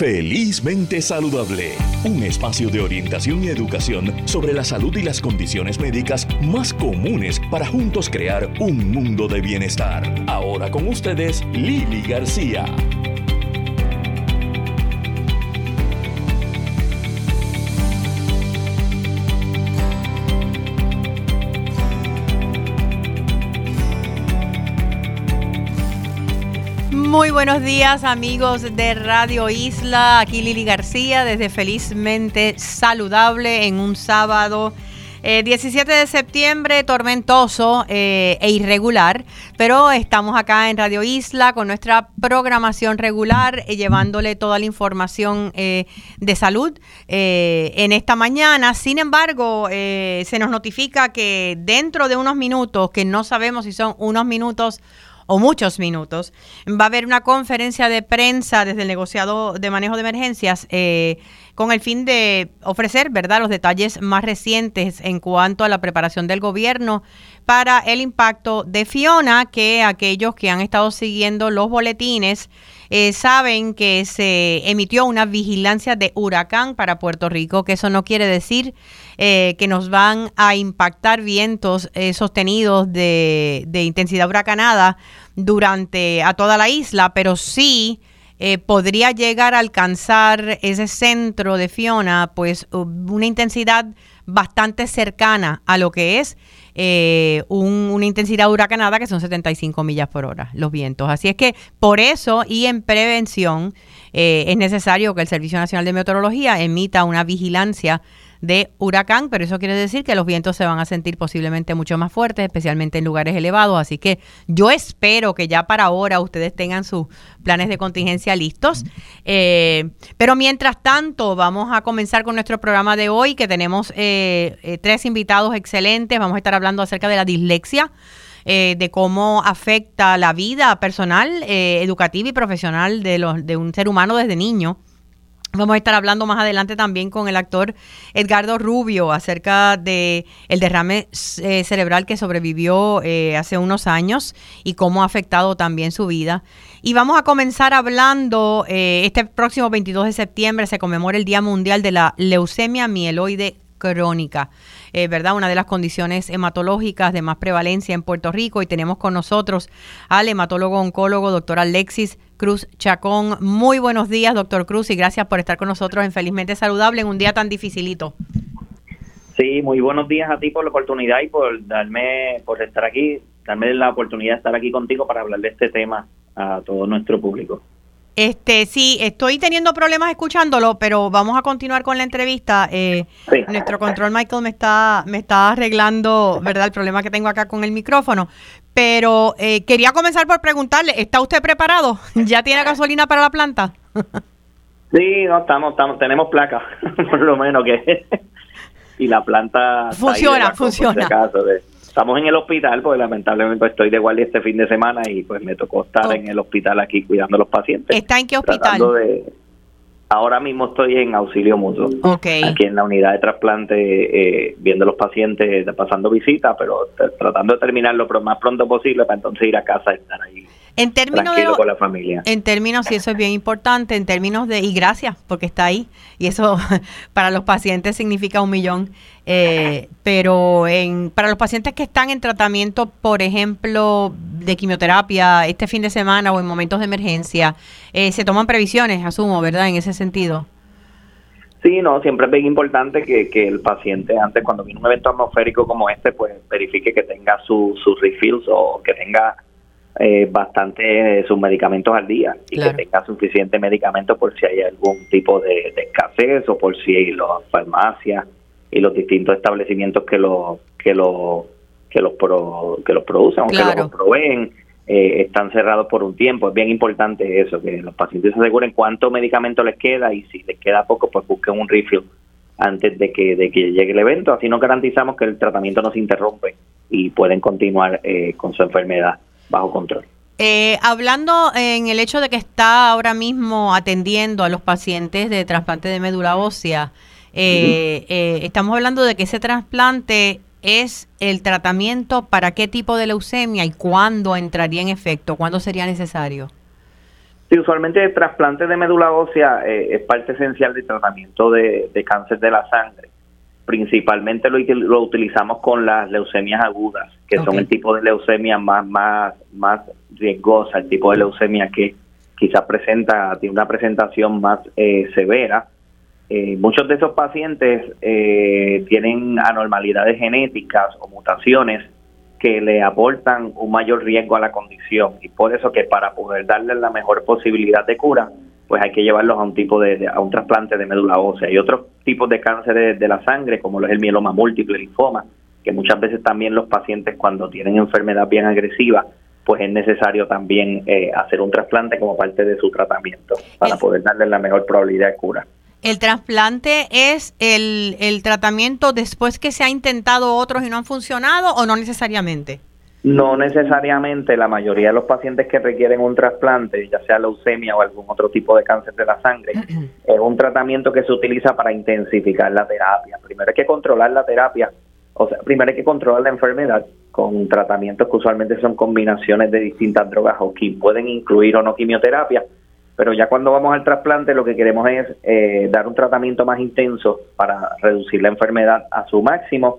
Felizmente Saludable, un espacio de orientación y educación sobre la salud y las condiciones médicas más comunes para juntos crear un mundo de bienestar. Ahora con ustedes, Lili García. Muy buenos días amigos de Radio Isla, aquí Lili García desde Felizmente Saludable en un sábado 17 eh, de septiembre, tormentoso eh, e irregular, pero estamos acá en Radio Isla con nuestra programación regular, eh, llevándole toda la información de salud en esta mañana. Sin embargo, se nos notifica que dentro de unos minutos, que no sabemos si son unos minutos o muchos minutos, va a haber una conferencia de prensa desde el negociado de manejo de emergencias eh, con el fin de ofrecer, ¿verdad?, los detalles más recientes en cuanto a la preparación del gobierno para el impacto de Fiona, que aquellos que han estado siguiendo los boletines eh, saben que se emitió una vigilancia de huracán para Puerto Rico, que eso no quiere decir eh, que nos van a impactar vientos eh, sostenidos de, intensidad huracanada durante a toda la isla, pero sí podría llegar a alcanzar ese centro de Fiona, pues una intensidad bastante cercana a lo que es eh, una intensidad huracanada que son 75 millas por hora los vientos. Así es que por eso y en prevención eh, es necesario que el Servicio Nacional de Meteorología emita una vigilancia de huracán, pero eso quiere decir que los vientos se van a sentir posiblemente mucho más fuertes, especialmente en lugares elevados. Así que yo espero que ya para ahora ustedes tengan sus planes de contingencia listos. Eh, pero mientras tanto, vamos a comenzar con nuestro programa de hoy, que tenemos eh, eh, tres invitados excelentes. Vamos a estar hablando acerca de la dislexia. de cómo afecta la vida personal, educativa y profesional de, los, de un ser humano desde niño. Vamos a estar hablando más adelante también con el actor Edgardo Rubio acerca de el derrame eh, cerebral que sobrevivió eh, hace unos años y cómo ha afectado también su vida. Y vamos a comenzar hablando, eh, este próximo 22 de septiembre se conmemora el Día Mundial de la Leucemia Mieloide Crónica. ¿Verdad? Una de las condiciones hematológicas de más prevalencia en Puerto Rico y tenemos con nosotros al hematólogo oncólogo, doctor Alexis Cruz Chacón. Muy buenos días, doctor Cruz, y gracias por estar con nosotros en Felizmente Saludable en un día tan dificilito. Sí, muy buenos días a ti por la oportunidad y por darme, por estar aquí, darme la oportunidad de estar aquí contigo para hablar de este tema a todo nuestro público. Este, sí, estoy teniendo problemas escuchándolo, pero vamos a continuar con la entrevista. Eh, Nuestro control Michael me está, me está arreglando, ¿verdad? El problema que tengo acá con el micrófono. Pero eh, quería comenzar por preguntarle, ¿está usted preparado? ¿Ya tiene gasolina para la planta? sí, no, estamos, estamos, tenemos placa, por lo menos que... y la planta... Funciona, funciona. Estamos en el hospital, porque lamentablemente estoy de guardia este fin de semana y pues me tocó estar en el hospital aquí cuidando a los pacientes. ¿Está en qué hospital? Ahora mismo estoy en auxilio mutuo. Aquí en la unidad de trasplante, eh, viendo los pacientes, pasando visita, pero tratando de terminar lo más pronto posible para entonces ir a casa y estar ahí en términos de, con la familia. En términos, y eso es bien importante, en términos de, y gracias, porque está ahí, y eso para los pacientes significa un millón, eh, pero en, para los pacientes que están en tratamiento, por ejemplo, de quimioterapia este fin de semana o en momentos de emergencia, eh, se toman previsiones, asumo, ¿verdad? En ese sentido. Sí, no, siempre es bien importante que, que el paciente antes, cuando viene un evento atmosférico como este, pues verifique que tenga sus refills o que tenga eh, bastante de sus medicamentos al día y que tenga suficiente medicamento por si hay algún tipo de, escasez o por si las farmacias y los distintos establecimientos que lo que lo que los que los producen o que los proveen eh, están cerrados por un tiempo. Es bien importante eso que los pacientes se aseguren cuánto medicamento les queda y si les queda poco pues busquen un refill antes de que de que llegue el evento. Así nos garantizamos que el tratamiento no se interrumpe y pueden continuar eh, con su enfermedad bajo control. Eh, hablando en el hecho de que está ahora mismo atendiendo a los pacientes de trasplante de médula ósea, eh, eh, estamos hablando de que ese trasplante es el tratamiento para qué tipo de leucemia y cuándo entraría en efecto, cuándo sería necesario. Sí, usualmente el trasplante de médula ósea eh, es parte esencial del tratamiento de, cáncer de la sangre. Principalmente lo, lo utilizamos con las leucemias agudas, que son el tipo de leucemia más, más, más riesgosa, el tipo de leucemia que quizás presenta, tiene una presentación más eh, severa. Eh, muchos de esos pacientes tienen anormalidades genéticas o mutaciones que le aportan un mayor riesgo a la condición. Y por eso que para poder darle la mejor posibilidad de cura, pues hay que llevarlos a un tipo de, a un trasplante de médula ósea. Y otros tipos de cáncer de, la sangre como lo es el mieloma múltiple, el linfoma, que muchas veces también los pacientes cuando tienen enfermedad bien agresiva, pues es necesario también eh, hacer un trasplante como parte de su tratamiento para poder darle la mejor probabilidad de cura. ¿El trasplante es el, el tratamiento después que se ha intentado otros y no han funcionado o no necesariamente? No necesariamente, la mayoría de los pacientes que requieren un trasplante, ya sea leucemia o algún otro tipo de cáncer de la sangre, es un tratamiento que se utiliza para intensificar la terapia. Primero hay que controlar la terapia, o sea, primero hay que controlar la enfermedad con tratamientos que usualmente son combinaciones de distintas drogas o que pueden incluir o no quimioterapia, pero ya cuando vamos al trasplante lo que queremos es eh, dar un tratamiento más intenso para reducir la enfermedad a su máximo.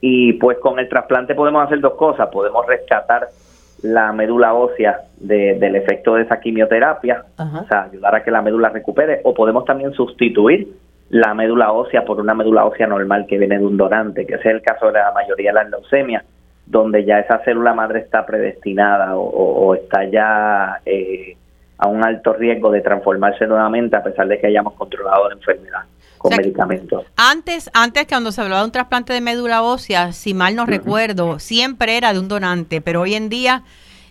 Y pues con el trasplante podemos hacer dos cosas, podemos rescatar la médula ósea del efecto de esa quimioterapia, o sea, ayudar a que la médula recupere, o podemos también sustituir la médula ósea por una médula ósea normal que viene de un donante, que ese es el caso de la mayoría de las leucemias, donde ya esa célula madre está predestinada o, está ya eh, a un alto riesgo de transformarse nuevamente a pesar de que hayamos controlado la enfermedad con medicamentos. Antes, antes cuando se hablaba de un trasplante de médula ósea, si mal no recuerdo, siempre era de un donante, pero hoy en día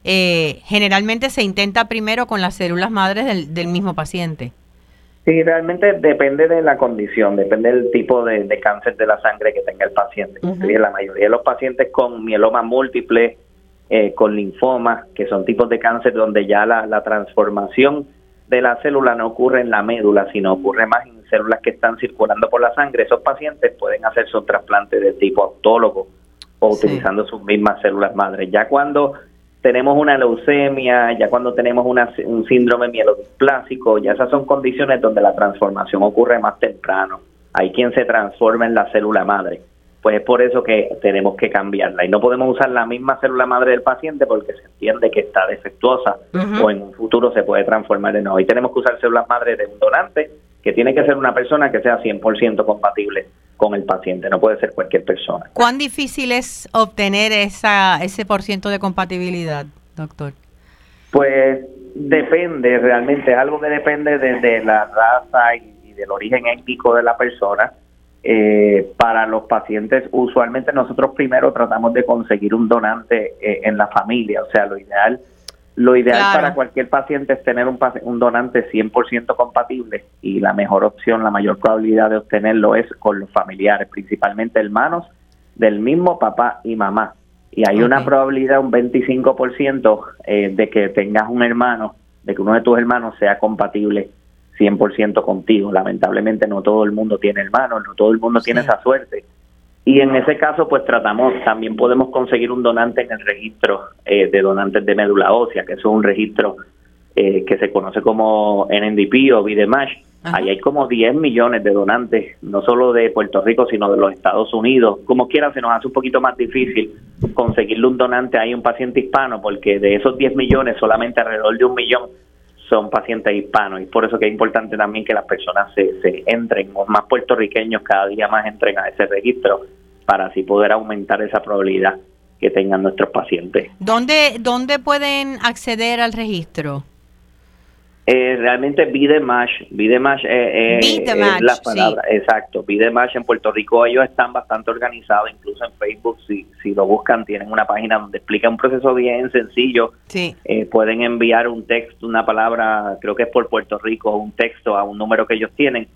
eh, generalmente se intenta primero con las células madres del, mismo paciente. Sí, realmente depende de la condición, depende del tipo de, cáncer de la sangre que tenga el paciente. La mayoría de los pacientes con mieloma múltiple, eh, con linfomas, que son tipos de cáncer donde ya la, transformación de la célula no ocurre en la médula, sino ocurre más en células que están circulando por la sangre. Esos pacientes pueden hacerse un trasplante de tipo autólogo o utilizando sus mismas células madres. Ya cuando tenemos una leucemia, ya cuando tenemos una, un síndrome mielodisplásico, ya esas son condiciones donde la transformación ocurre más temprano. Hay quien se transforma en la célula madre pues es por eso que tenemos que cambiarla. Y no podemos usar la misma célula madre del paciente porque se entiende que está defectuosa o en un futuro se puede transformar en Hoy tenemos que usar células madre de un donante que tiene que ser una persona que sea 100% compatible con el paciente, no puede ser cualquier persona. ¿Cuán difícil es obtener esa, ese por ciento de compatibilidad, doctor? Pues depende, realmente es algo que depende de, la raza y del origen étnico de la persona eh, para los pacientes, usualmente nosotros primero tratamos de conseguir un donante eh, en la familia, o sea, lo ideal lo ideal para cualquier paciente es tener un, un donante 100% compatible y la mejor opción, la mayor probabilidad de obtenerlo es con los familiares, principalmente hermanos del mismo papá y mamá. Y hay una probabilidad, un 25% eh, de que tengas un hermano, de que uno de tus hermanos sea compatible 100% contigo. Lamentablemente no todo el mundo tiene hermanos, no todo el mundo tiene esa suerte. Y en ese caso, pues tratamos, también podemos conseguir un donante en el registro eh, de donantes de médula ósea, que es un registro eh, que se conoce como NNDP o VDMASH. Ahí hay como 10 millones de donantes, no solo de Puerto Rico, sino de los Estados Unidos. Como quiera, se nos hace un poquito más difícil conseguirle un donante a un paciente hispano, porque de esos 10 millones, solamente alrededor de un millón son pacientes hispanos y por eso que es importante también que las personas se, se entren, más puertorriqueños cada día más entren a ese registro para así poder aumentar esa probabilidad que tengan nuestros pacientes. ¿Dónde, dónde pueden acceder al registro? Eh, realmente Videmash, Videmash eh, eh, es la palabra, exacto, Videmash en Puerto Rico ellos están bastante organizados, incluso en Facebook si, si lo buscan tienen una página donde explica un proceso bien sencillo, sí. Eh, pueden enviar un texto, una palabra, creo que es por Puerto Rico, un texto a un número que ellos tienen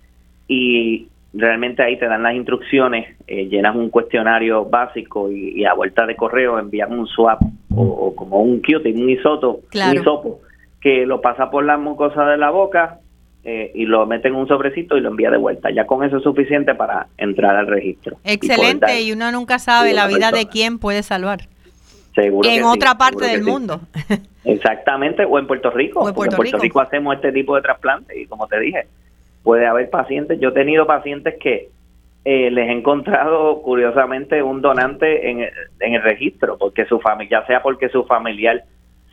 y realmente ahí te dan las instrucciones, eh, llenas un cuestionario básico y, a vuelta de correo envían un swap o, como un QT, un isoto, un isopo que lo pasa por la mucosa de la boca eh, y lo mete en un sobrecito y lo envía de vuelta. Ya con eso es suficiente para entrar al registro. Excelente, y, uno nunca sabe la vida de quién puede salvar. Seguro en otra parte del mundo. Exactamente, o en Puerto Rico. en Puerto, Rico. hacemos este tipo de trasplante y como te dije, puede haber pacientes. Yo he tenido pacientes que eh, les he encontrado curiosamente un donante en, en el registro, porque su familia, ya sea porque su familiar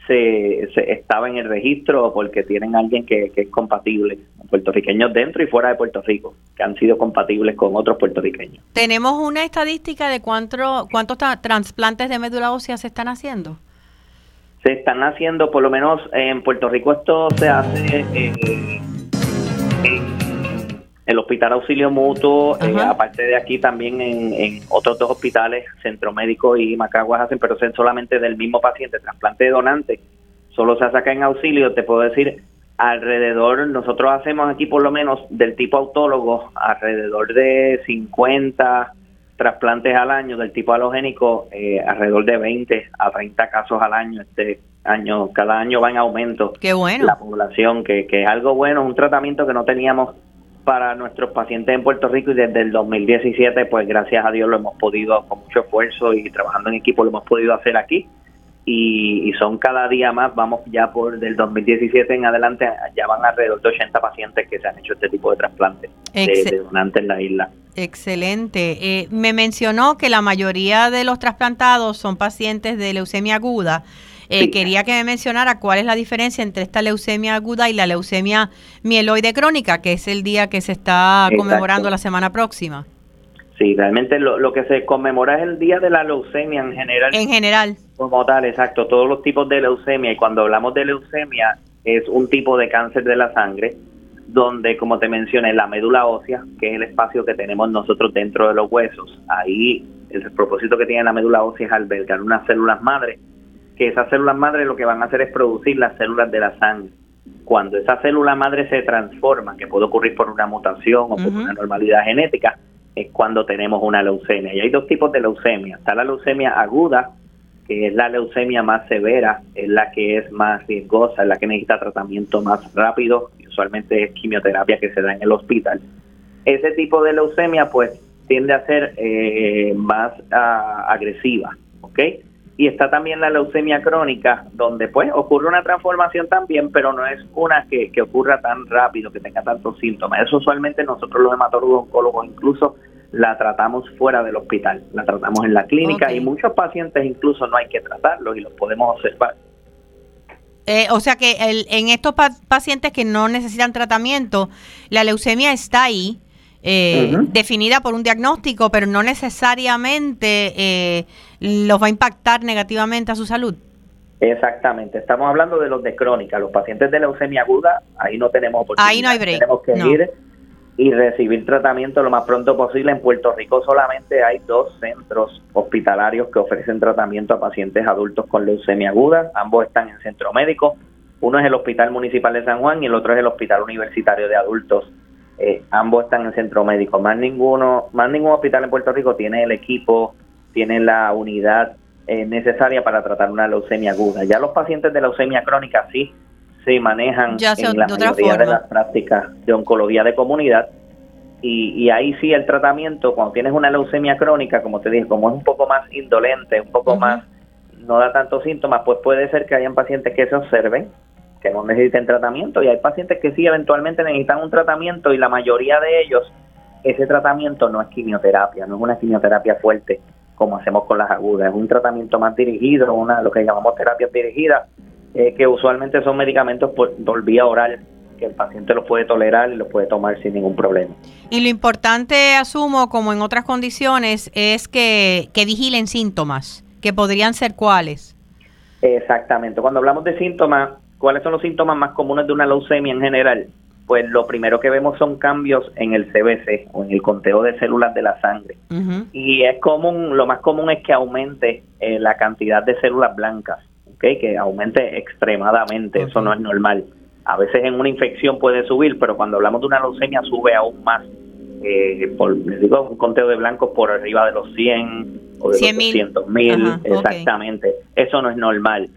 se, estaba en el registro o porque tienen alguien que, es compatible, puertorriqueños dentro y fuera de Puerto Rico, que han sido compatibles con otros puertorriqueños. ¿Tenemos una estadística de cuánto, cuántos trasplantes de médula ósea se están haciendo? Se están haciendo, por lo menos en Puerto Rico esto se hace eh, en el Hospital Auxilio Mutuo, eh, aparte de aquí también en, otros dos hospitales, Centro Médico y Macaguas hacen, pero son solamente del mismo paciente, trasplante de donante, solo se saca en auxilio, te puedo decir, alrededor, nosotros hacemos aquí por lo menos del tipo autólogo, alrededor de 50 trasplantes al año, del tipo halogénico, eh, alrededor de 20 a 30 casos al año, este año, cada año va en aumento Qué bueno. la población, que, que es algo bueno, un tratamiento que no teníamos para nuestros pacientes en Puerto Rico y desde el 2017, pues gracias a Dios lo hemos podido, con mucho esfuerzo y trabajando en equipo, lo hemos podido hacer aquí. Y, son cada día más, vamos ya por del 2017 en adelante, ya van alrededor de 80 pacientes que se han hecho este tipo de trasplantes de, donantes en la isla. Excelente. Eh, me mencionó que la mayoría de los trasplantados son pacientes de leucemia aguda. Eh, quería que me mencionara cuál es la diferencia entre esta leucemia aguda y la leucemia mieloide crónica, que es el día que se está conmemorando la semana próxima. Sí, realmente lo, que se conmemora es el día de la leucemia en general. En general. Como tal, exacto, todos los tipos de leucemia. Y cuando hablamos de leucemia, es un tipo de cáncer de la sangre, donde, como te mencioné, la médula ósea, que es el espacio que tenemos nosotros dentro de los huesos, ahí el propósito que tiene la médula ósea es albergar unas células madre que esas células madre lo que van a hacer es producir las células de la sangre. Cuando esa célula madre se transforma, que puede ocurrir por una mutación o por una normalidad genética, es cuando tenemos una leucemia. Y hay dos tipos de leucemia. Está la leucemia aguda, que es la leucemia más severa, es la que es más riesgosa, es la que necesita tratamiento más rápido, y usualmente es quimioterapia que se da en el hospital. Ese tipo de leucemia pues tiende a ser eh, más ah, agresiva, ¿ok? Y está también la leucemia crónica, donde pues ocurre una transformación también, pero no es una que, ocurra tan rápido, que tenga tantos síntomas. Eso usualmente nosotros los hematólogos oncólogos incluso la tratamos fuera del hospital, la tratamos en la clínica y muchos pacientes incluso no hay que tratarlos y los podemos observar. Eh, o sea que el, en estos pacientes que no necesitan tratamiento, la leucemia está ahí, eh, definida por un diagnóstico, pero no necesariamente eh, los va a impactar negativamente a su salud. Exactamente, estamos hablando de los de crónica, los pacientes de leucemia aguda, ahí no tenemos oportunidad. Ahí no hay break. Tenemos que ir y recibir tratamiento lo más pronto posible. En Puerto Rico solamente hay dos centros hospitalarios que ofrecen tratamiento a pacientes adultos con leucemia aguda, ambos están en centro médico. Uno es el Hospital Municipal de San Juan y el otro es el Hospital Universitario de Adultos eh, ambos están en centro médico. Más ninguno, más ningún hospital en Puerto Rico tiene el equipo, tiene la unidad eh, necesaria para tratar una leucemia aguda. Ya los pacientes de leucemia crónica sí se manejan en la mayoría de las prácticas de oncología de comunidad. Y, y, ahí sí el tratamiento, cuando tienes una leucemia crónica, como te dije, como es un poco más indolente, un poco más, no da tantos síntomas, pues puede ser que hayan pacientes que se observen que no necesiten tratamiento y hay pacientes que sí eventualmente necesitan un tratamiento y la mayoría de ellos ese tratamiento no es quimioterapia, no es una quimioterapia fuerte como hacemos con las agudas, es un tratamiento más dirigido, una lo que llamamos terapia dirigida, eh, que usualmente son medicamentos por, vía oral que el paciente los puede tolerar y los puede tomar sin ningún problema. Y lo importante, asumo, como en otras condiciones, es que, que vigilen síntomas, que podrían ser cuáles. Exactamente. Cuando hablamos de síntomas, ¿Cuáles son los síntomas más comunes de una leucemia en general? Pues lo primero que vemos son cambios en el CBC o en el conteo de células de la sangre. Y es común, lo más común es que aumente eh, la cantidad de células blancas, ¿okay? que aumente extremadamente, eso no es normal. A veces en una infección puede subir, pero cuando hablamos de una leucemia sube aún más. Eh, por, les digo, un conteo de blancos por arriba de los 100 o de los 200 mil, exactamente. Eso no es normal.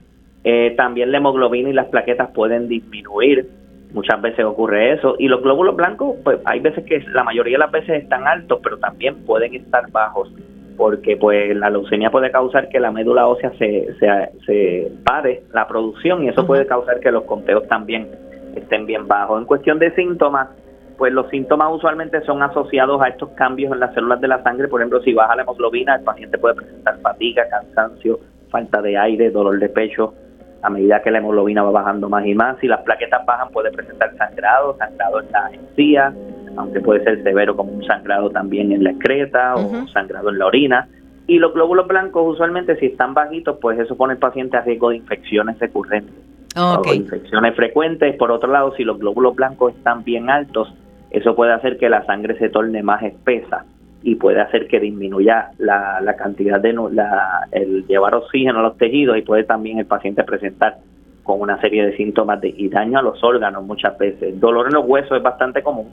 Eh, también la hemoglobina y las plaquetas pueden disminuir, muchas veces ocurre eso, y los glóbulos blancos, pues hay veces que la mayoría de las veces están altos, pero también pueden estar bajos. porque pues la leucemia puede causar que la médula ósea se, se, se pare la producción y eso puede causar que los conteos también estén bien bajos. En cuestión de síntomas, pues los síntomas usualmente son asociados a estos cambios en las células de la sangre. Por ejemplo, si baja la hemoglobina, el paciente puede presentar fatiga, cansancio, falta de aire, dolor de pecho. A medida que la hemoglobina va bajando más y más, si las plaquetas bajan, puede presentar sangrado, sangrado en la encía, aunque puede ser severo como un sangrado también en la excreta o sangrado en la orina. Y los glóbulos blancos, usualmente, si están bajitos, pues eso pone al paciente a riesgo de infecciones recurrentes. O infecciones frecuentes. Por otro lado, si los glóbulos blancos están bien altos, eso puede hacer que la sangre se torne más espesa y puede hacer que disminuya la, cantidad de la, el llevar oxígeno a los tejidos y puede también el paciente presentar con una serie de síntomas de, y daño a los órganos muchas veces. Dolor en los huesos es bastante común,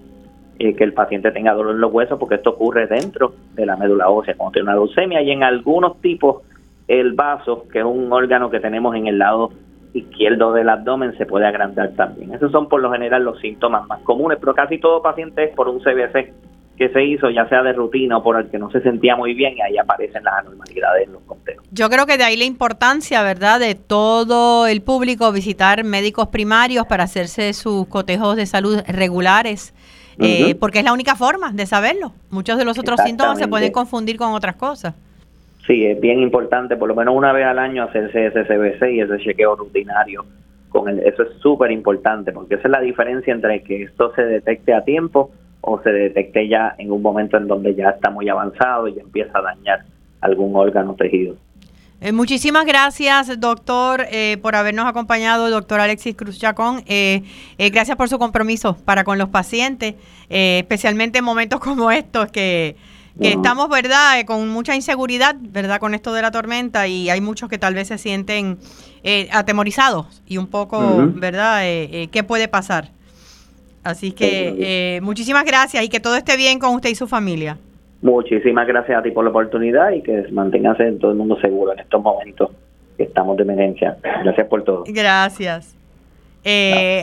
eh, que el paciente tenga dolor en los huesos porque esto ocurre dentro de la médula ósea cuando tiene una leucemia y en algunos tipos el vaso, que es un órgano que tenemos en el lado izquierdo del abdomen se puede agrandar también. Esos son por lo general los síntomas más comunes, pero casi todo paciente es por un CBC que se hizo, ya sea de rutina o por el que no se sentía muy bien, y ahí aparecen las anormalidades en los conteos. Yo creo que de ahí la importancia, ¿verdad?, de todo el público visitar médicos primarios para hacerse sus cotejos de salud regulares, eh, porque es la única forma de saberlo. Muchos de los otros síntomas se pueden confundir con otras cosas. Sí, es bien importante, por lo menos una vez al año, hacerse ese CBC y ese chequeo rutinario. Con el, eso es súper importante, porque esa es la diferencia entre que esto se detecte a tiempo o se detecte ya en un momento en donde ya está muy avanzado y empieza a dañar algún órgano tejido. Eh, muchísimas gracias, doctor, eh, por habernos acompañado, doctor Alexis Cruz Chacón. Eh, gracias por su compromiso para con los pacientes, especialmente en momentos como estos que que estamos, ¿verdad?, eh, con mucha inseguridad, ¿verdad?, con esto de la tormenta y hay muchos que tal vez se sienten eh, atemorizados y un poco, ¿verdad?, eh, ¿qué puede pasar? Así que muchísimas gracias y que todo esté bien con usted y su familia. Muchísimas gracias a ti por la oportunidad y que manténgase todo el mundo seguro en estos momentos que estamos de emergencia. Gracias por todo. Gracias.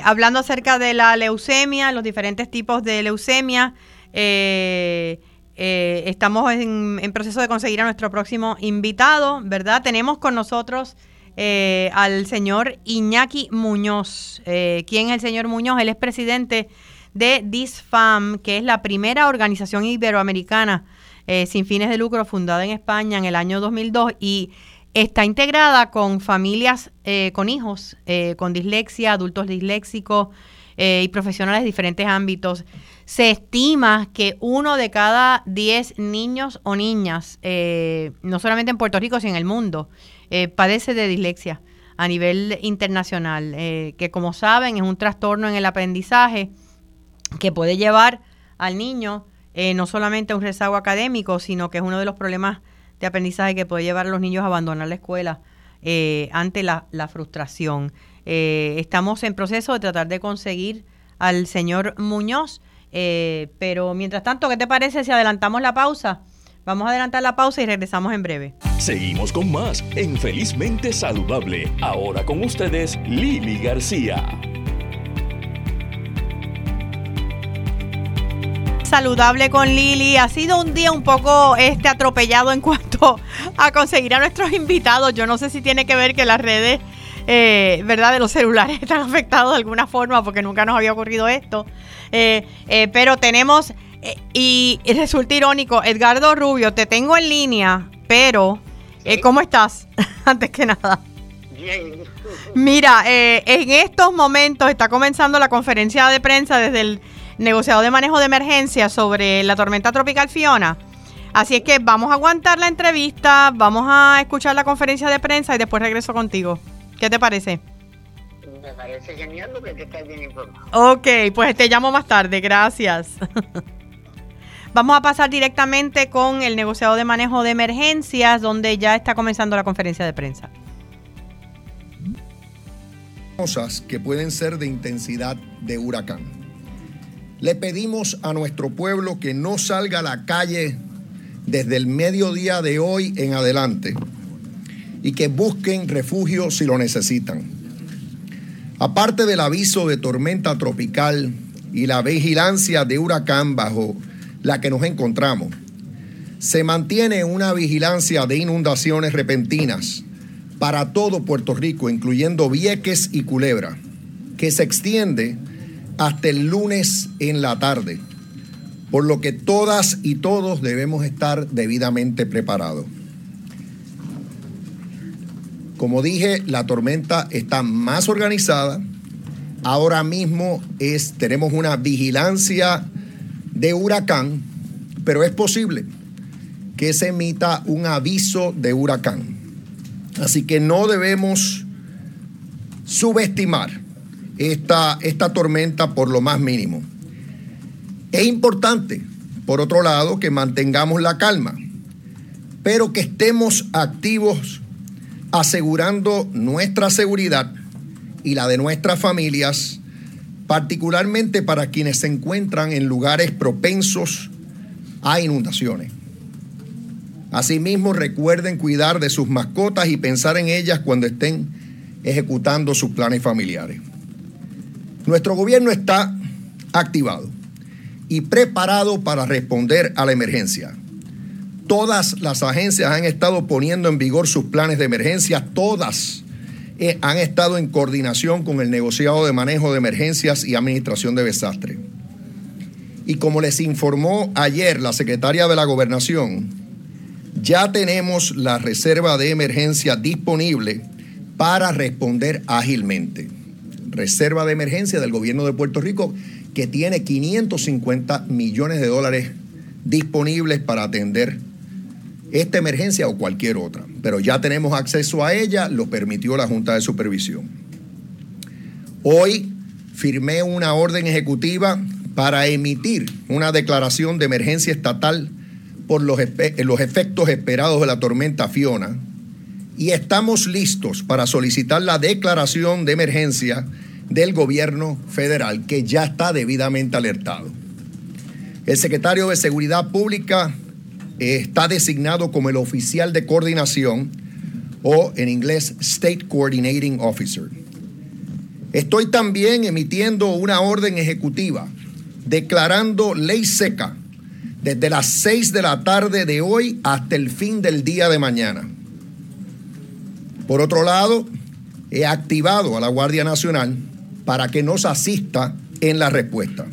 Hablando acerca de la leucemia, los diferentes tipos de leucemia, eh, eh, estamos en, proceso de conseguir a nuestro próximo invitado, ¿verdad? Tenemos con nosotros eh, al señor Iñaki Muñoz. Eh, ¿Quién es el señor Muñoz? Él es presidente de DISFAM, que es la primera organización iberoamericana sin fines de lucro fundada en España en el año 2002 y está integrada con familias con hijos con dislexia, adultos disléxicos y profesionales de diferentes ámbitos. Se estima que uno de cada diez niños o niñas, eh, no solamente en Puerto Rico, sino en el mundo, eh, padece de dislexia a nivel internacional, eh, que como saben es un trastorno en el aprendizaje que puede llevar al niño no solamente a un rezago académico, sino que es uno de los problemas de aprendizaje que puede llevar a los niños a abandonar la escuela ante la, la frustración. estamos en proceso de tratar de conseguir al señor Muñoz eh, pero mientras tanto, ¿qué te parece si adelantamos la pausa? Vamos a adelantar la pausa y regresamos en breve. Seguimos con más en Felizmente Saludable. Ahora con ustedes, Lili García. Saludable con Lili. Ha sido un día un poco este atropellado en cuanto a conseguir a nuestros invitados. Yo no sé si tiene que ver que las redes, eh, ¿verdad?, de los celulares están afectados de alguna forma porque nunca nos había ocurrido esto. Eh, eh, pero tenemos, y, resulta irónico, Edgardo Rubio, te tengo en línea, pero ¿cómo estás? Antes que nada. Bien. Mira, en estos momentos está comenzando la conferencia de prensa desde el negociado de manejo de emergencia sobre la tormenta tropical Fiona. Así es que vamos a aguantar la entrevista, vamos a escuchar la conferencia de prensa y después regreso contigo. ¿Qué te parece? Me parece genial porque estás bien informado. Ok, pues te llamo más tarde, gracias. Vamos a pasar directamente con el negociado de manejo de emergencias, donde ya está comenzando la conferencia de prensa. Cosas que pueden ser de intensidad de huracán. Le pedimos a nuestro pueblo que no salga a la calle desde el mediodía de hoy en adelante y que busquen refugio si lo necesitan. Aparte del aviso de tormenta tropical y la vigilancia de huracán bajo la que nos encontramos, se mantiene una vigilancia de inundaciones repentinas para todo Puerto Rico, incluyendo Vieques y Culebra, que se extiende hasta el lunes en la tarde, por lo que todas y todos debemos estar debidamente preparados. Como dije, la tormenta está más organizada. Ahora mismo es, tenemos una vigilancia de huracán, pero es posible que se emita un aviso de huracán. Así que no debemos subestimar esta, esta tormenta por lo más mínimo. Es importante, por otro lado, que mantengamos la calma, pero que estemos activos asegurando nuestra seguridad y la de nuestras familias, particularmente para quienes se encuentran en lugares propensos a inundaciones. Asimismo, recuerden cuidar de sus mascotas y pensar en ellas cuando estén ejecutando sus planes familiares. Nuestro gobierno está activado y preparado para responder a la emergencia. Todas las agencias han estado poniendo en vigor sus planes de emergencia, todas eh, han estado en coordinación con el negociado de manejo de emergencias y administración de desastres. Y como les informó ayer la secretaria de la gobernación, ya tenemos la reserva de emergencia disponible para responder ágilmente. Reserva de emergencia del gobierno de Puerto Rico que tiene 550 millones de dólares disponibles para atender esta emergencia o cualquier otra. Pero ya tenemos acceso a ella, lo permitió la Junta de Supervisión. Hoy firmé una orden ejecutiva para emitir una declaración de emergencia estatal por los, los efectos esperados de la tormenta Fiona y estamos listos para solicitar la declaración de emergencia del gobierno federal, que ya está debidamente alertado. El secretario de Seguridad Pública está designado como el oficial de coordinación o en inglés State Coordinating Officer. Estoy también emitiendo una orden ejecutiva declarando ley seca desde las 6 de la tarde de hoy hasta el fin del día de mañana. Por otro lado, he activado a la Guardia Nacional para que nos asista en la respuesta.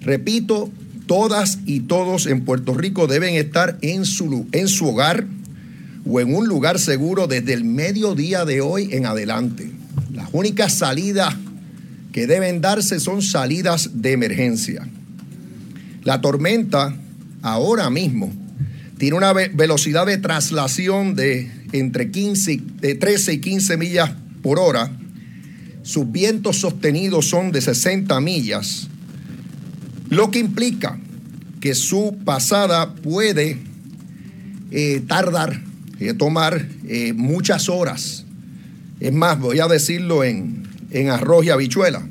Repito, todas y todos en Puerto Rico deben estar en su, en su hogar o en un lugar seguro desde el mediodía de hoy en adelante. Las únicas salidas que deben darse son salidas de emergencia. La tormenta ahora mismo tiene una velocidad de traslación de entre 15, de 13 y 15 millas por hora. Sus vientos sostenidos son de 60 millas, lo que implica que su pasada puede eh, tardar, eh, tomar eh, muchas horas. Es más, voy a decirlo en, en arroz y habichuela.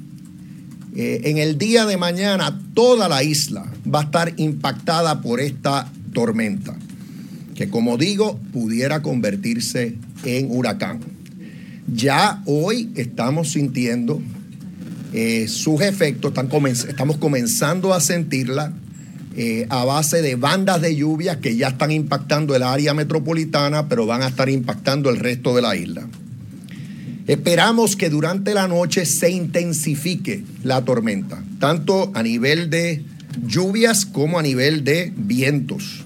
En el día de mañana toda la isla va a estar impactada por esta tormenta, que como digo, pudiera convertirse en huracán. Ya hoy estamos sintiendo eh, sus efectos, estamos comenzando a sentirla eh, a base de bandas de lluvia que ya están impactando el área metropolitana, pero van a estar impactando el resto de la isla. Esperamos que durante la noche se intensifique la tormenta, tanto a nivel de lluvias como a nivel de vientos.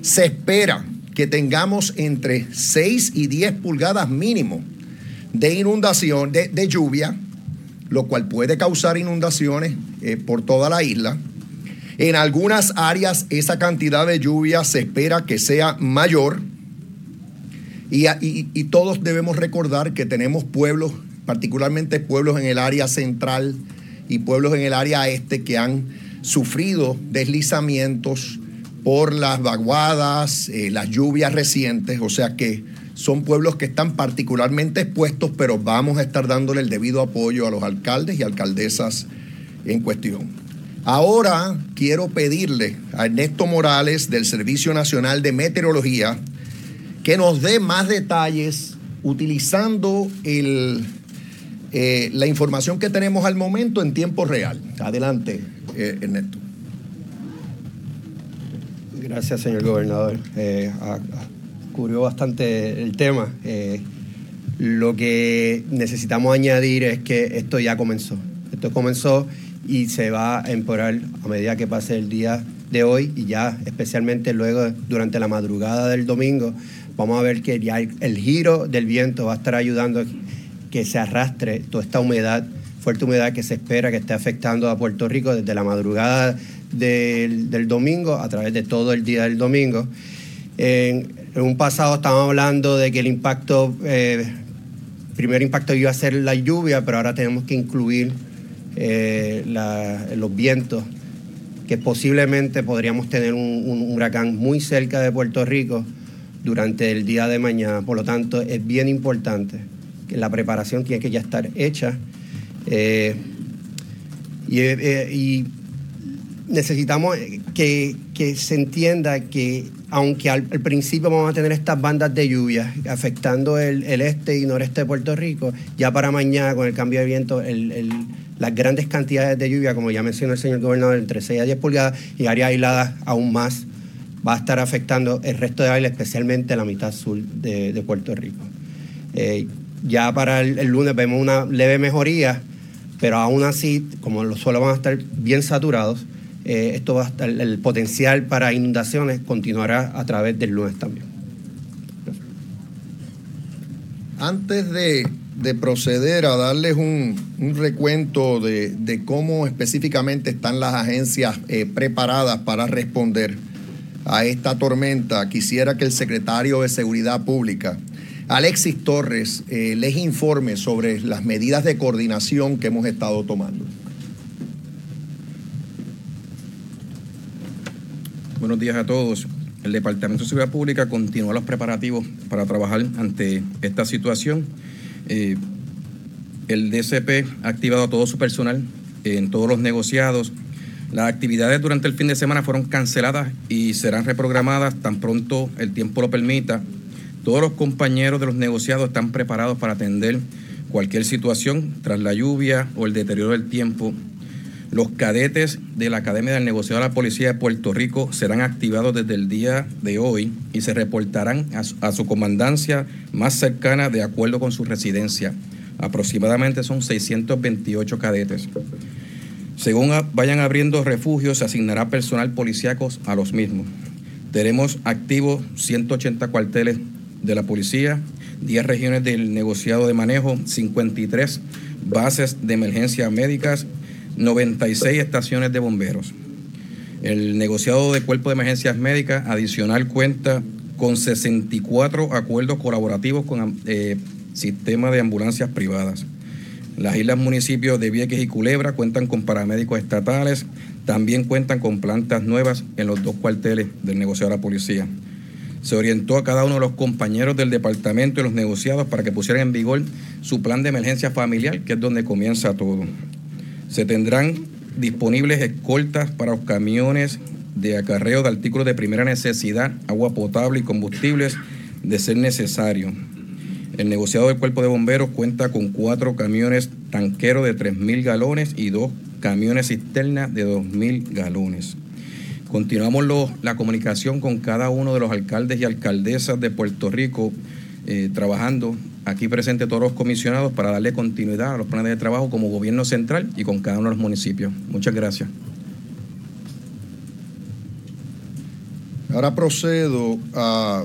Se espera que tengamos entre 6 y 10 pulgadas mínimo de inundación, de, lluvia, lo cual puede causar inundaciones eh, por toda la isla. En algunas áreas esa cantidad de lluvia se espera que sea mayor, y, todos debemos recordar que tenemos pueblos, particularmente pueblos en el área central y pueblos en el área este que han sufrido deslizamientos por las vaguadas, eh, las lluvias recientes, o sea que son pueblos que están particularmente expuestos, pero vamos a estar dándole el debido apoyo a los alcaldes y alcaldesas en cuestión. Ahora quiero pedirle a Ernesto Morales del Servicio Nacional de Meteorología que nos dé más detalles utilizando el, eh, la información que tenemos al momento en tiempo real. Adelante, eh, Ernesto. Gracias, señor gobernador. Eh, cubrió bastante el tema. Eh, lo que necesitamos añadir es que esto ya comenzó. Esto comenzó y se va a empeorar a medida que pase el día de hoy y ya especialmente luego durante la madrugada del domingo vamos a ver que ya el, giro del viento va a estar ayudando que se arrastre toda esta humedad, fuerte humedad que se espera que esté afectando a Puerto Rico desde la madrugada del, domingo a través de todo el día del domingo. Un pasado estábamos hablando de que el impacto, eh, primer impacto iba a ser la lluvia, pero ahora tenemos que incluir eh, los vientos, que posiblemente podríamos tener un, huracán muy cerca de Puerto Rico durante el día de mañana. Por lo tanto, es bien importante que la preparación tiene que ya estar hecha. Eh, y, necesitamos que, se entienda que aunque al, principio vamos a tener estas bandas de lluvia afectando el, este y noreste de Puerto Rico, ya para mañana con el cambio de viento el las grandes cantidades de lluvia, como ya mencionó el señor gobernador, entre 6 a 10 pulgadas y áreas aisladas aún más, va a estar afectando el resto de áreas, especialmente la mitad sur de, Puerto Rico. Eh, ya para el, lunes vemos una leve mejoría, pero aún así, como los suelos van a estar bien saturados, eh, esto va a estar, el potencial para inundaciones continuará a través del lunes también. Antes de de proceder a darles un, recuento de, cómo específicamente están las agencias eh, preparadas para responder a esta tormenta, quisiera que el secretario de Seguridad Pública, Alexis Torres, eh, les informe sobre las medidas de coordinación que hemos estado tomando. Buenos días a todos. El Departamento de Seguridad Pública continúa los preparativos para trabajar ante esta situación eh, el DCP ha activado a todo su personal en todos los negociados. Las actividades durante el fin de semana fueron canceladas y serán reprogramadas tan pronto el tiempo lo permita. Todos los compañeros de los negociados están preparados para atender cualquier situación tras la lluvia o el deterioro del tiempo. Los cadetes de la Academia del Negociado de la Policía de Puerto Rico serán activados desde el día de hoy y se reportarán a su, comandancia más cercana de acuerdo con su residencia. Aproximadamente son 628 cadetes. Según vayan abriendo refugios, se asignará personal policíaco a los mismos. Tenemos activos 180 cuarteles de la policía, 10 regiones del negociado de manejo, 53 bases de emergencia médicas 96 estaciones de bomberos. El negociado de cuerpo de emergencias médicas adicional cuenta con 64 acuerdos colaborativos con eh, sistemas de ambulancias privadas. Las islas municipios de Vieques y Culebra cuentan con paramédicos estatales, también cuentan con plantas nuevas en los dos cuarteles del negociado de la policía. Se orientó a cada uno de los compañeros del departamento y los negociados para que pusieran en vigor su plan de emergencia familiar, que es donde comienza todo. Se tendrán disponibles escoltas para los camiones de acarreo de artículos de primera necesidad, agua potable y combustibles de ser necesario. El negociado del Cuerpo de Bomberos cuenta con cuatro camiones tanqueros de 3.000 galones y dos camiones cisterna de 2.000 galones. Continuamos la comunicación con cada uno de los alcaldes y alcaldesas de Puerto Rico eh, trabajando aquí presente todos los comisionados para darle continuidad a los planes de trabajo como gobierno central y con cada uno de los municipios. Muchas gracias. Ahora procedo a,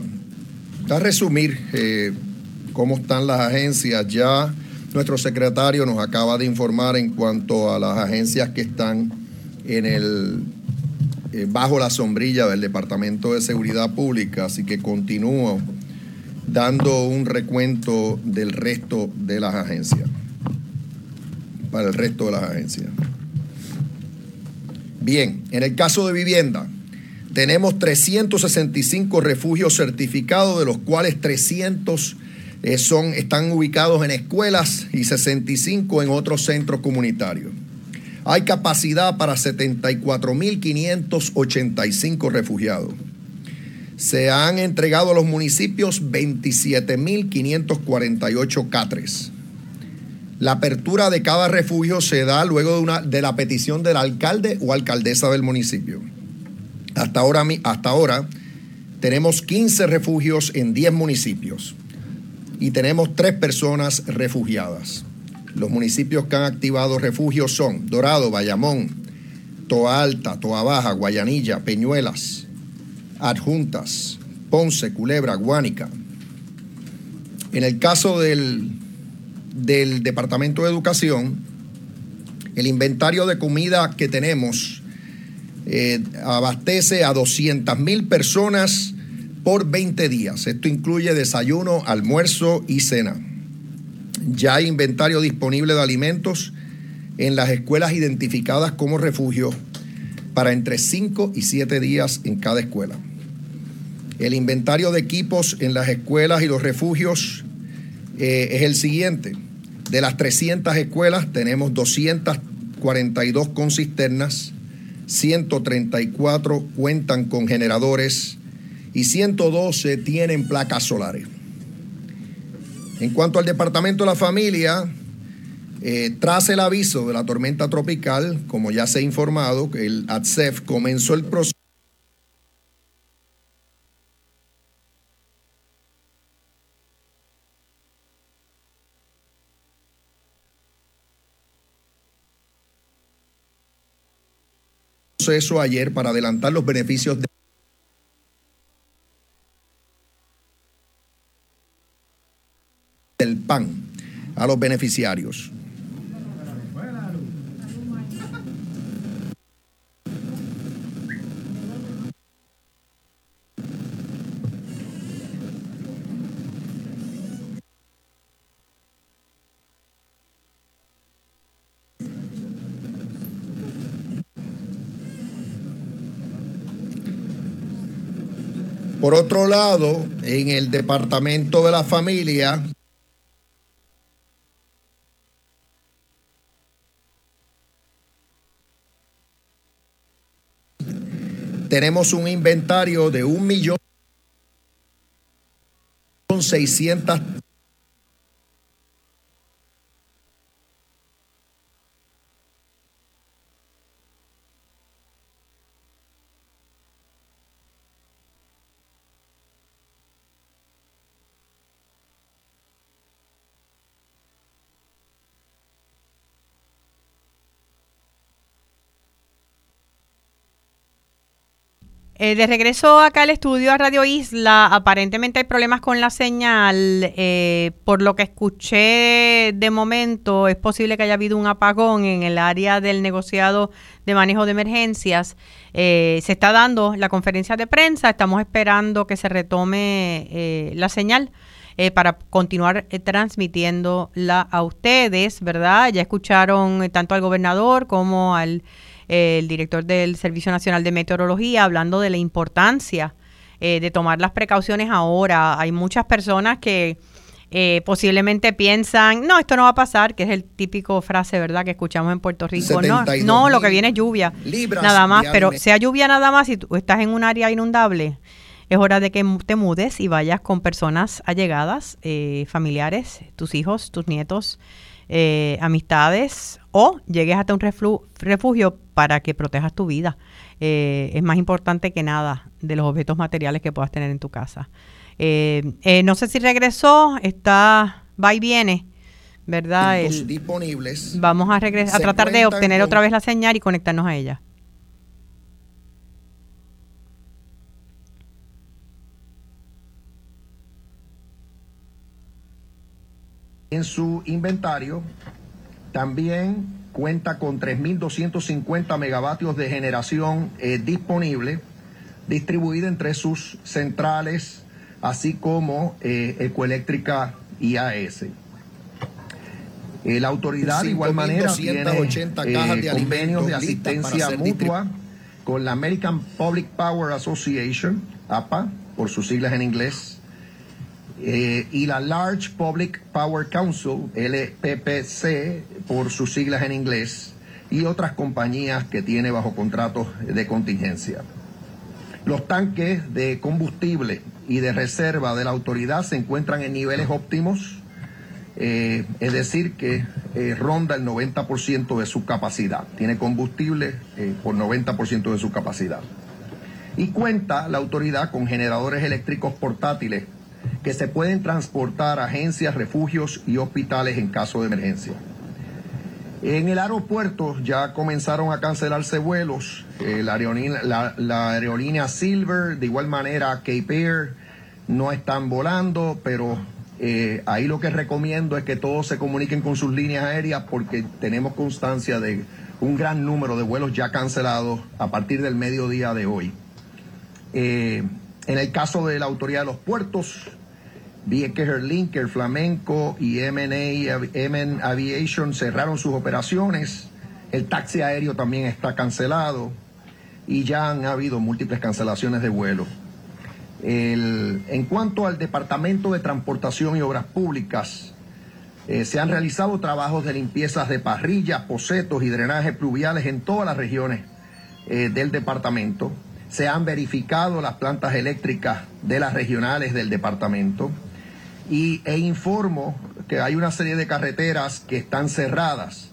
resumir eh, cómo están las agencias. Ya nuestro secretario nos acaba de informar en cuanto a las agencias que están eh, bajo la sombrilla del Departamento de Seguridad Pública, así que continúo dando un recuento del resto de las agencias, para el resto de las agencias. Bien, en el caso de vivienda, tenemos 365 refugios certificados, de los cuales 300 eh, son, están ubicados en escuelas y 65 en otros centros comunitarios. Hay capacidad para 74.585 refugiados se han entregado a los municipios 27.548 catres. La apertura de cada refugio se da luego de, una, de la petición del alcalde o alcaldesa del municipio. Hasta ahora, hasta ahora tenemos 15 refugios en 10 municipios y tenemos tres personas refugiadas. Los municipios que han activado refugios son Dorado, Bayamón, Toa Alta, Toa Baja, Guayanilla, Peñuelas, Adjuntas, Ponce, Culebra, Guánica. En el caso del, del Departamento de Educación, el inventario de comida que tenemos eh, abastece a 200 mil personas por 20 días. Esto incluye desayuno, almuerzo y cena. Ya hay inventario disponible de alimentos en las escuelas identificadas como refugio para entre 5 y 7 días en cada escuela. El inventario de equipos en las escuelas y los refugios eh, es el siguiente. De las 300 escuelas tenemos 242 con cisternas, 134 cuentan con generadores y 112 tienen placas solares. En cuanto al Departamento de la Familia, eh, tras el aviso de la tormenta tropical, como ya se ha informado, el ATSEF comenzó el proceso proceso ayer para adelantar los beneficios del PAN a los beneficiarios. Por otro lado, en el Departamento de la Familia, tenemos un inventario de un millón seiscientas Eh, de regreso acá al estudio a Radio Isla, aparentemente hay problemas con la señal. Eh, por lo que escuché de momento, es posible que haya habido un apagón en el área del negociado de manejo de emergencias. Eh, se está dando la conferencia de prensa, estamos esperando que se retome la señal. para continuar transmitiéndola a ustedes, ¿verdad? Ya escucharon tanto al gobernador como al el director del Servicio Nacional de Meteorología, hablando de la importancia eh, de tomar las precauciones ahora. Hay muchas personas que eh, posiblemente piensan, no, esto no va a pasar, que es el típico frase, ¿verdad?, que escuchamos en Puerto Rico. No, no, lo que viene es lluvia, nada más, pero sea lluvia nada más, si tú estás en un área inundable, es hora de que te mudes y vayas con personas allegadas, eh, familiares, tus hijos, tus nietos, eh, amistades o llegues hasta un refugio para que protejas tu vida. Eh, es más importante que nada de los objetos materiales que puedas tener en tu casa. Eh, no sé si regresó, está, va y viene. ¿Verdad? disponibles. Vamos a regresar, a tratar de obtener otra vez la señal y conectarnos a ella. En su inventario también cuenta con 3.250 megavatios de generación eh, disponible, distribuida entre sus centrales, así como eh, Ecoeléctrica IAS. Eh, la autoridad de igual manera tiene cajas de convenios de asistencia mutua con la American Public Power Association, APA, por sus siglas en inglés, eh, y la Large Public Power Council, LPPC, por sus siglas en inglés, y otras compañías que tiene bajo contratos de contingencia. Los tanques de combustible y de reserva de la autoridad se encuentran en niveles óptimos, eh, es decir, que eh, ronda el 90% de su capacidad, tiene combustible por 90% de su capacidad. Y cuenta la autoridad con generadores eléctricos portátiles que se pueden transportar a agencias, refugios y hospitales en caso de emergencia. En el aeropuerto ya comenzaron a cancelarse vuelos. Eh, la, aerolínea, Silver, de igual manera Cape Air, no están volando, pero eh, ahí lo que recomiendo es que todos se comuniquen con sus líneas aéreas porque tenemos constancia de un gran número de vuelos ya cancelados a partir del mediodía de hoy. Eh, en el caso de la autoridad de los puertos, Vieques Linker, Flamenco y MN Aviation cerraron sus operaciones. El taxi aéreo también está cancelado y ya han habido múltiples cancelaciones de vuelo. en cuanto al Departamento de Transportación y Obras Públicas, eh, se han realizado trabajos de limpiezas de parrillas, posetos y drenajes pluviales en todas las regiones eh, del departamento. Se han verificado las plantas eléctricas de las regionales del departamento y, e informo que hay una serie de carreteras que están cerradas.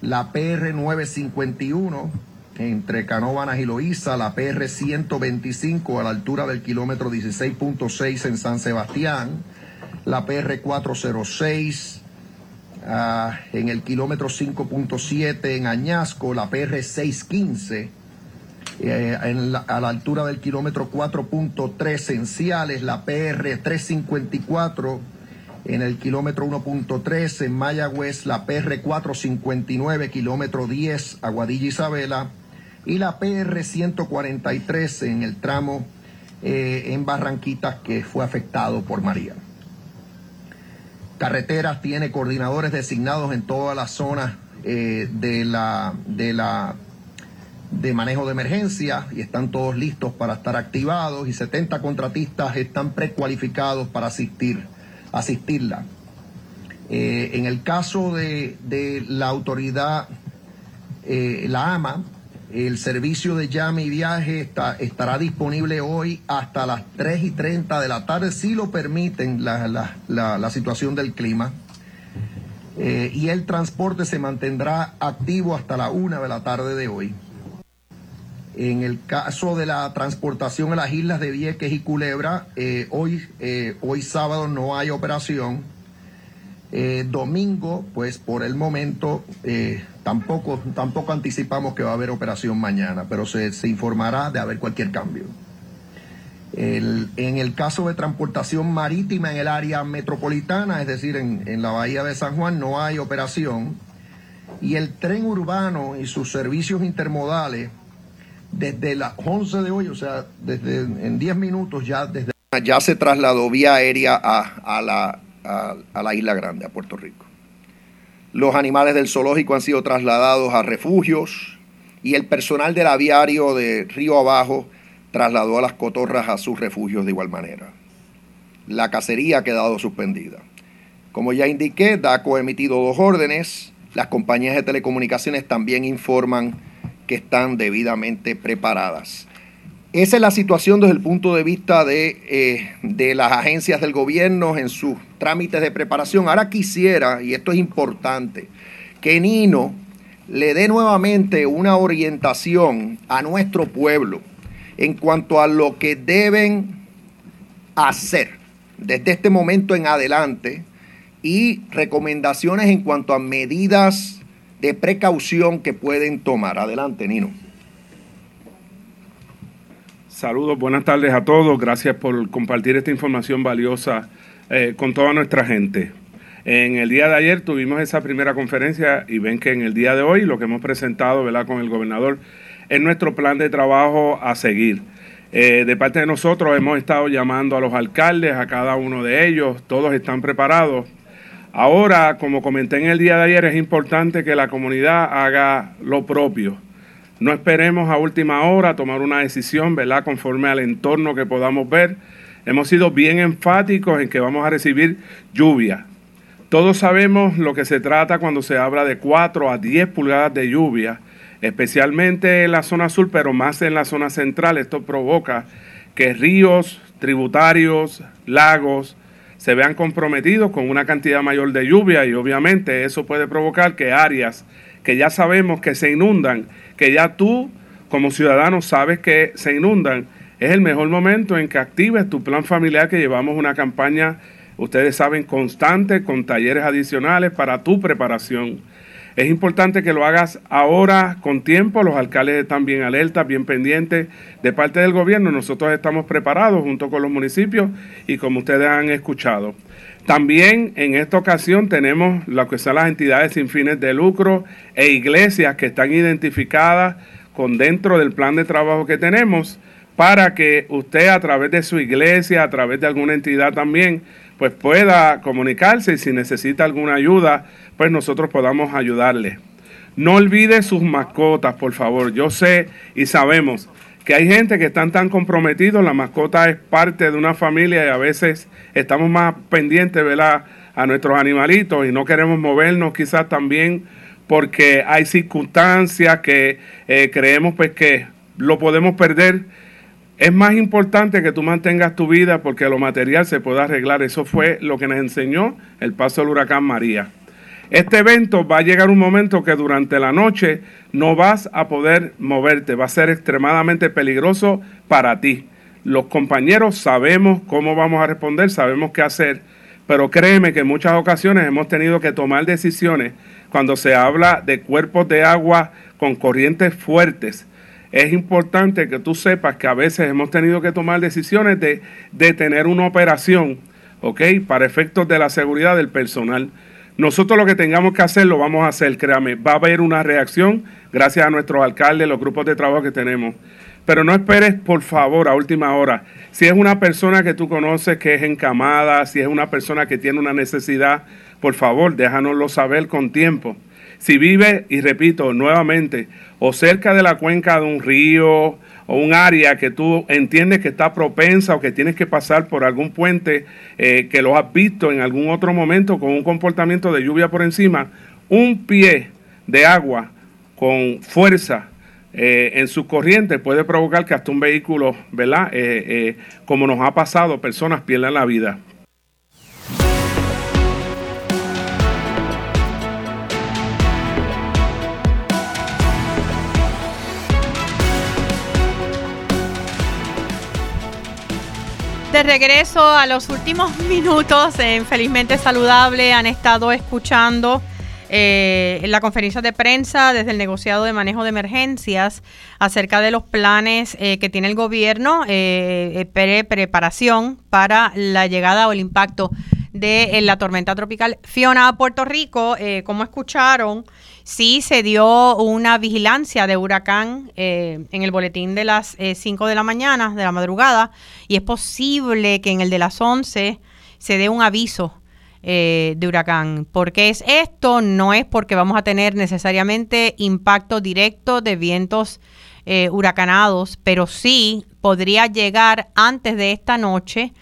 La PR 951 entre Canóvanas y Loíza, la PR 125 a la altura del kilómetro 16.6 en San Sebastián, la PR 406 ah, en el kilómetro 5.7 en Añasco, la PR 615 eh, a la altura del kilómetro 4.3 en Ciales, la PR 354 en el kilómetro 1.3 en Mayagüez, la PR 459 kilómetro 10 Aguadilla Isabela y la PR 143 en el tramo eh, en Barranquitas que fue afectado por María. Carreteras tiene coordinadores designados en todas las zonas eh, de, la, de la de manejo de emergencia y están todos listos para estar activados y 70 contratistas están precualificados para asistir, asistirla. Eh, en el caso de, la autoridad, eh, la AMA, el servicio de llame y viaje está, estará disponible hoy hasta las 3 y 30 de la tarde, si lo permiten la, la, situación del clima. Eh, y el transporte se mantendrá activo hasta la 1 de la tarde de hoy. En el caso de la transportación a las islas de Vieques y Culebra, eh, hoy, eh, hoy sábado no hay operación. Eh, domingo, pues por el momento tampoco, tampoco anticipamos que va a haber operación mañana, pero se, informará de haber cualquier cambio. en el caso de transportación marítima en el área metropolitana, es decir, en, en la bahía de San Juan, no hay operación. Y el tren urbano y sus servicios intermodales desde las 11 de hoy, o sea, desde en 10 minutos ya desde ya se trasladó vía aérea a, la, a, la isla grande, a Puerto Rico. Los animales del zoológico han sido trasladados a refugios y el personal del aviario de Río Abajo trasladó a las cotorras a sus refugios de igual manera. La cacería ha quedado suspendida. Como ya indiqué, DACO ha emitido dos órdenes. Las compañías de telecomunicaciones también informan que están debidamente preparadas. Esa es la situación desde el punto de vista de, eh, de, las agencias del gobierno en sus trámites de preparación. Ahora quisiera, y esto es importante, que Nino le dé nuevamente una orientación a nuestro pueblo en cuanto a lo que deben hacer desde este momento en adelante y recomendaciones en cuanto a medidas de precaución que pueden tomar. Adelante, Nino. Saludos, buenas tardes a todos. Gracias por compartir esta información valiosa eh, con toda nuestra gente. En el día de ayer tuvimos esa primera conferencia y ven que en el día de hoy lo que hemos presentado ¿verdad? con el gobernador es nuestro plan de trabajo a seguir. Eh, de parte de nosotros hemos estado llamando a los alcaldes, a cada uno de ellos, todos están preparados Ahora, como comenté en el día de ayer, es importante que la comunidad haga lo propio. No esperemos a última hora tomar una decisión, ¿verdad? Conforme al entorno que podamos ver. Hemos sido bien enfáticos en que vamos a recibir lluvia. Todos sabemos lo que se trata cuando se habla de 4 a 10 pulgadas de lluvia, especialmente en la zona sur, pero más en la zona central. Esto provoca que ríos, tributarios, lagos, se vean comprometidos con una cantidad mayor de lluvia y obviamente eso puede provocar que áreas que ya sabemos que se inundan, que ya tú como ciudadano sabes que se inundan, es el mejor momento en que actives tu plan familiar que llevamos una campaña, ustedes saben, constante con talleres adicionales para tu preparación. Es importante que lo hagas ahora con tiempo, los alcaldes están bien alertas, bien pendientes de parte del gobierno, nosotros estamos preparados junto con los municipios y como ustedes han escuchado. También en esta ocasión tenemos lo que son las entidades sin fines de lucro e iglesias que están identificadas con dentro del plan de trabajo que tenemos para que usted a través de su iglesia, a través de alguna entidad también, pues pueda comunicarse y si necesita alguna ayuda, pues nosotros podamos ayudarle. No olvide sus mascotas, por favor. Yo sé y sabemos que hay gente que están tan comprometidos, la mascota es parte de una familia y a veces estamos más pendientes, ¿verdad? A nuestros animalitos y no queremos movernos quizás también porque hay circunstancias que eh, creemos pues que lo podemos perder. Es más importante que tú mantengas tu vida porque lo material se puede arreglar. Eso fue lo que nos enseñó el paso del huracán María. Este evento va a llegar un momento que durante la noche no vas a poder moverte, va a ser extremadamente peligroso para ti. Los compañeros sabemos cómo vamos a responder, sabemos qué hacer, pero créeme que en muchas ocasiones hemos tenido que tomar decisiones cuando se habla de cuerpos de agua con corrientes fuertes. Es importante que tú sepas que a veces hemos tenido que tomar decisiones de detener una operación, ¿ok? Para efectos de la seguridad del personal. Nosotros lo que tengamos que hacer lo vamos a hacer, créame, va a haber una reacción gracias a nuestros alcaldes, los grupos de trabajo que tenemos. Pero no esperes, por favor, a última hora. Si es una persona que tú conoces que es encamada, si es una persona que tiene una necesidad, por favor, déjanoslo saber con tiempo. Si vive, y repito nuevamente, o cerca de la cuenca de un río, o un área que tú entiendes que está propensa o que tienes que pasar por algún puente eh, que lo has visto en algún otro momento con un comportamiento de lluvia por encima, un pie de agua con fuerza eh, en su corriente puede provocar que hasta un vehículo, ¿verdad? Eh, como nos ha pasado, personas pierdan la vida. De regreso a los últimos minutos en Felizmente Saludable han estado escuchando eh, la conferencia de prensa desde el negociado de manejo de emergencias acerca de los planes eh, que tiene el gobierno, eh, pre preparación para la llegada o el impacto de la tormenta tropical Fiona a Puerto Rico. como escucharon, sí se dio una vigilancia de huracán eh, en el boletín de las 5 eh, de la mañana, de la madrugada, y es posible que en el de las 11 se dé un aviso eh, de huracán. ¿Por qué es esto? No es porque vamos a tener necesariamente impacto directo de vientos huracanados, pero sí podría llegar antes de esta noche.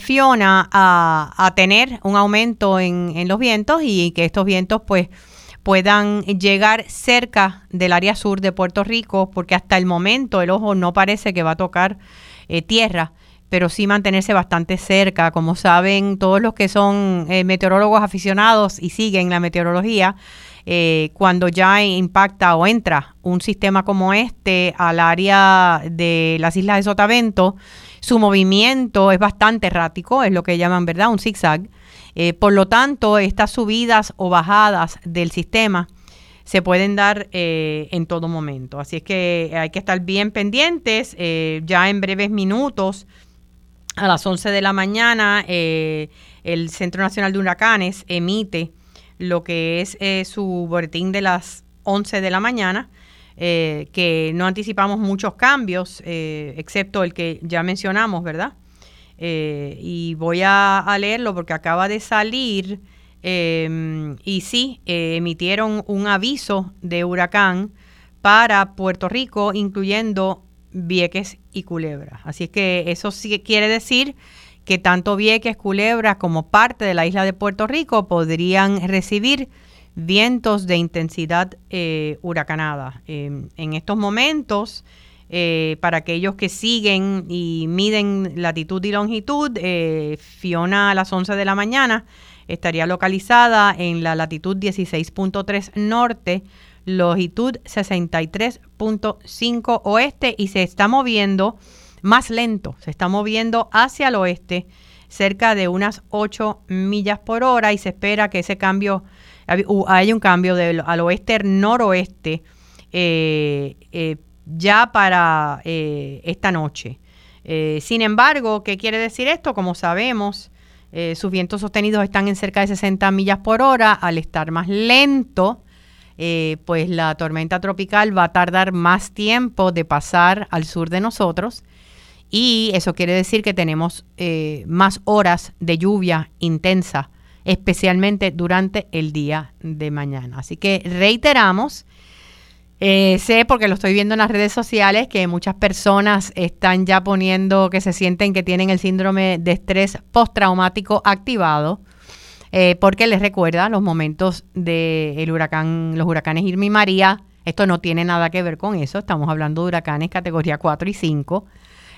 Fiona a, tener un aumento en, en los vientos y que estos vientos pues puedan llegar cerca del área sur de Puerto Rico, porque hasta el momento el ojo no parece que va a tocar eh, tierra, pero sí mantenerse bastante cerca. Como saben todos los que son eh, meteorólogos aficionados y siguen la meteorología, eh, cuando ya impacta o entra un sistema como este al área de las islas de Sotavento, su movimiento es bastante errático, es lo que llaman, ¿verdad? Un zigzag. Eh, por lo tanto, estas subidas o bajadas del sistema se pueden dar eh, en todo momento. Así es que hay que estar bien pendientes. Eh, ya en breves minutos, a las 11 de la mañana, el Centro Nacional de Huracanes emite lo que es su boletín de las 11 de la mañana. que no anticipamos muchos cambios, excepto el que ya mencionamos, ¿verdad? Eh, y voy a, leerlo porque acaba de salir em, y sí, eh, emitieron un aviso de huracán para Puerto Rico, incluyendo Vieques y Culebra. Así que eso sí quiere decir que tanto Vieques, Culebra como parte de la isla de Puerto Rico podrían recibir vientos de intensidad eh, huracanada. Em, en estos momentos, eh, para aquellos que siguen y miden latitud y longitud, eh, Fiona a las 11 de la mañana estaría localizada en la latitud 16.3 norte, longitud 63.5 oeste y se está moviendo más lento, se está moviendo hacia el oeste cerca de unas 8 millas por hora y se espera que ese cambio, haya un cambio del, al oeste-noroeste eh, eh, ya para eh, esta noche. sin embargo, ¿qué quiere decir esto? Como sabemos, sus vientos sostenidos están en cerca de 60 millas por hora. Al estar más lento, pues la tormenta tropical va a tardar más tiempo de pasar al sur de nosotros y eso quiere decir que tenemos eh, más horas de lluvia intensa, especialmente durante el día de mañana. Así que reiteramos, eh, sé porque lo estoy viendo en las redes sociales que muchas personas están ya poniendo que se sienten que tienen el síndrome de estrés postraumático activado. Eh, porque les recuerda los momentos del huracán, los huracanes Irma y María. Esto no tiene nada que ver con eso. Estamos hablando de huracanes categoría 4 y 5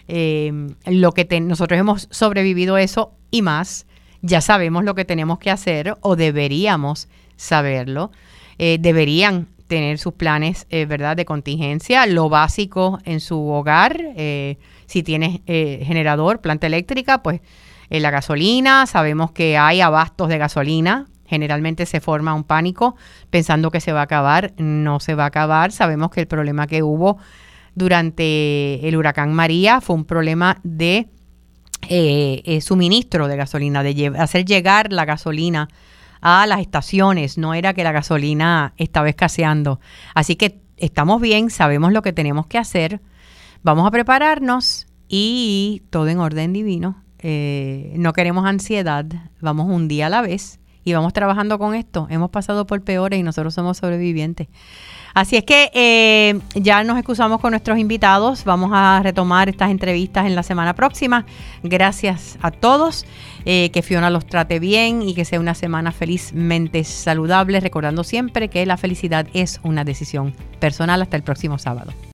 eh, lo que nosotros hemos sobrevivido eso y más, ya sabemos lo que tenemos que hacer o deberíamos saberlo. Eh, deberían tener sus planes, eh, ¿verdad?, de contingencia, lo básico en su hogar, eh, si tienes generador, planta eléctrica, pues la gasolina, sabemos que hay abastos de gasolina, generalmente se forma un pánico pensando que se va a acabar, no se va a acabar, sabemos que el problema que hubo durante el huracán María fue un problema de eh, eh, suministro de gasolina, de hacer llegar la gasolina a las estaciones. No era que la gasolina estaba escaseando. Así que estamos bien, sabemos lo que tenemos que hacer. Vamos a prepararnos y todo en orden divino. Eh, no queremos ansiedad, vamos un día a la vez y vamos trabajando con esto. Hemos pasado por peores y nosotros somos sobrevivientes. Así es que eh, ya nos excusamos con nuestros invitados. Vamos a retomar estas entrevistas en la semana próxima. Gracias a todos. Eh, que Fiona los trate bien y que sea una semana felizmente saludable. Recordando siempre que la felicidad es una decisión personal. Hasta el próximo sábado.